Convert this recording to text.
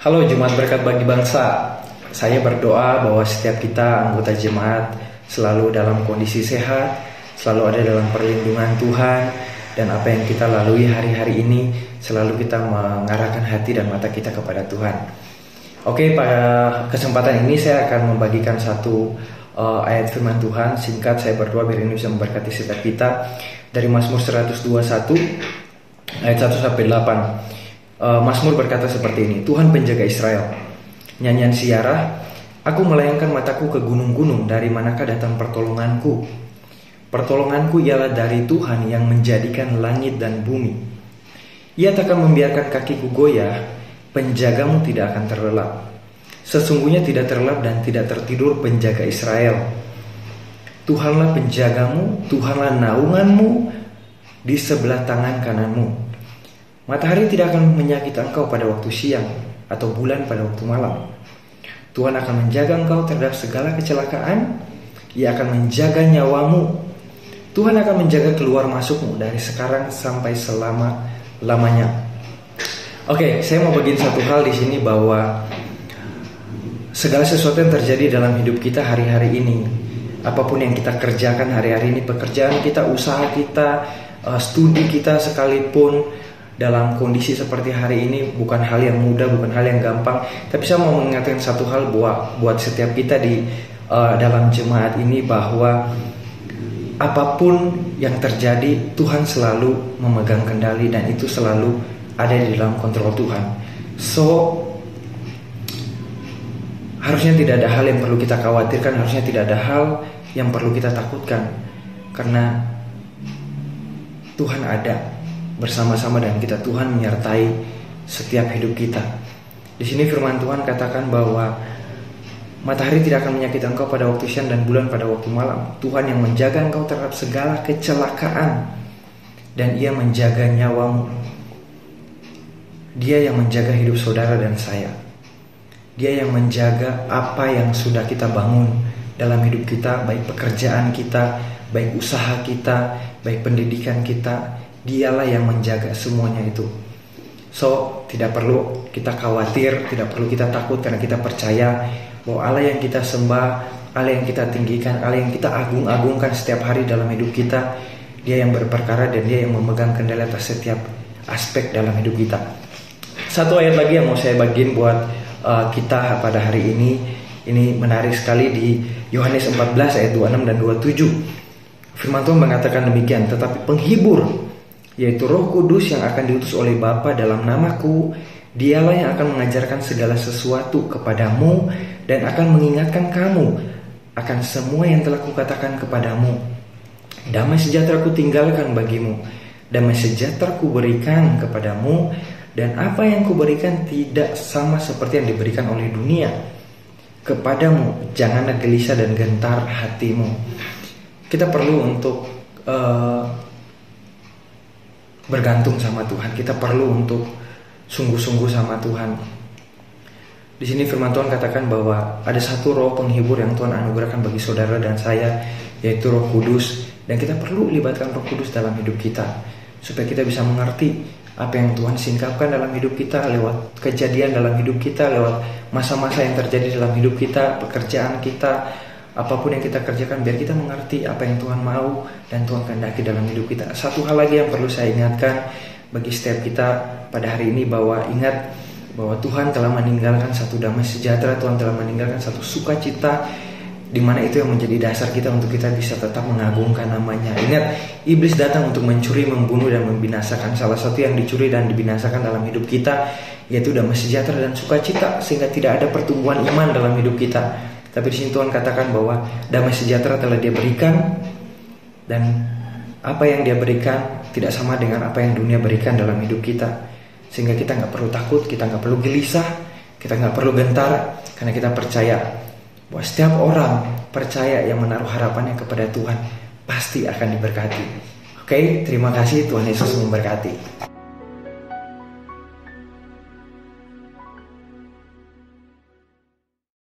Halo Jumat Berkat Bagi Bangsa. Saya berdoa bahwa setiap kita anggota jemaat Selalu dalam kondisi sehat Selalu ada dalam perlindungan Tuhan Dan apa yang kita lalui hari-hari ini Selalu kita mengarahkan hati dan mata kita kepada Tuhan. Oke pada kesempatan ini saya akan membagikan satu uh, ayat firman Tuhan. Singkat saya berdoa biar ini bisa memberkati setiap kita. Dari Mazmur 121 ayat 1 sampai 8 uh, Mazmur berkata seperti ini, Tuhan penjaga Israel. Nyanyian siarah, aku melayangkan mataku ke gunung-gunung, dari manakah datang pertolonganku? Pertolonganku ialah dari Tuhan yang menjadikan langit dan bumi. Ia takkan membiarkan kakiku goyah, penjagamu tidak akan terlelap. Sesungguhnya tidak terlelap dan tidak tertidur penjaga Israel. Tuhanlah penjagamu, Tuhanlah naunganmu di sebelah tangan kananmu. Matahari tidak akan menyakiti engkau pada waktu siang atau bulan pada waktu malam. Tuhan akan menjaga engkau terhadap segala kecelakaan. Ia akan menjaga nyawamu. Tuhan akan menjaga keluar masukmu dari sekarang sampai selama lamanya. Oke, saya mau bagiin satu hal di sini bahwa segala sesuatu yang terjadi dalam hidup kita hari-hari ini, apa pun yang kita kerjakan hari-hari ini, pekerjaan kita, usaha kita, eh, studi kita sekalipun, dalam kondisi seperti hari ini bukan hal yang mudah, bukan hal yang gampang. Tapi saya mau mengingatkan satu hal buat buat setiap kita di uh, dalam jemaat ini bahwa apa pun yang terjadi Tuhan selalu memegang kendali dan itu selalu ada di dalam kontrol Tuhan. So harusnya tidak ada hal yang perlu kita khawatirkan, harusnya tidak ada hal yang perlu kita takutkan karena Tuhan ada bersama-sama dan kita Tuhan menyertai setiap hidup kita. Di sini firman Tuhan katakan bahwa matahari tidak akan menyakiti engkau pada waktu siang dan bulan pada waktu malam. Tuhan yang menjaga engkau terhadap segala kecelakaan dan ia menjaga nyawamu. Dia yang menjaga hidup saudara dan saya. Dia yang menjaga apa yang sudah kita bangun dalam hidup kita, baik pekerjaan kita, baik usaha kita, baik pendidikan kita, Dialah yang menjaga semuanya itu. So, tidak perlu kita khawatir, tidak perlu kita takut karena kita percaya bahwa Allah yang kita sembah, Allah yang kita tinggikan, Allah yang kita agung-agungkan setiap hari dalam hidup kita, Dia yang berperkara dan Dia yang memegang kendali atas setiap aspek dalam hidup kita. Satu ayat lagi yang mau saya bagiin buat uh, kita pada hari ini, ini menarik sekali di Yohanes 14 ayat 26 dan 27. Firman Tuhan mengatakan demikian, tetapi penghibur yaitu Roh Kudus yang akan diutus oleh Bapa dalam namaku. Dialah yang akan mengajarkan segala sesuatu kepadamu dan akan mengingatkan kamu akan semua yang telah kukatakan kepadamu. Damai sejahtera ku tinggalkan bagimu, damai sejahtera ku berikan kepadamu, dan apa yang kuberikan tidak sama seperti yang diberikan oleh dunia. Kepadamu janganlah gelisah dan gentar hatimu. Kita perlu untuk uh, bergantung sama Tuhan. Kita perlu untuk sungguh-sungguh sama Tuhan. Di sini firman Tuhan katakan bahwa ada satu roh penghibur yang Tuhan anugerahkan bagi saudara dan saya, yaitu roh kudus. Dan kita perlu libatkan roh kudus dalam hidup kita. Supaya kita bisa mengerti apa yang Tuhan singkapkan dalam hidup kita lewat kejadian dalam hidup kita, lewat masa-masa yang terjadi dalam hidup kita, pekerjaan kita, apa pun yang kita kerjakan biar kita mengerti apa yang Tuhan mau dan Tuhan kehendaki dalam hidup kita. Satu hal lagi yang perlu saya ingatkan bagi setiap kita pada hari ini bahwa ingat bahwa Tuhan telah meninggalkan satu damai sejahtera, Tuhan telah meninggalkan satu sukacita di mana itu yang menjadi dasar kita untuk kita bisa tetap mengagungkan namanya. Ingat, iblis datang untuk mencuri, membunuh dan membinasakan. Salah satu yang dicuri dan dibinasakan dalam hidup kita yaitu damai sejahtera dan sukacita sehingga tidak ada pertumbuhan iman dalam hidup kita. Tapi di sini Tuhan katakan bahwa damai sejahtera telah dia berikan dan apa yang dia berikan tidak sama dengan apa yang dunia berikan dalam hidup kita. Sehingga kita nggak perlu takut, kita nggak perlu gelisah, kita nggak perlu gentar karena kita percaya bahwa setiap orang percaya yang menaruh harapannya kepada Tuhan pasti akan diberkati. Oke, terima kasih Tuhan Yesus memberkati.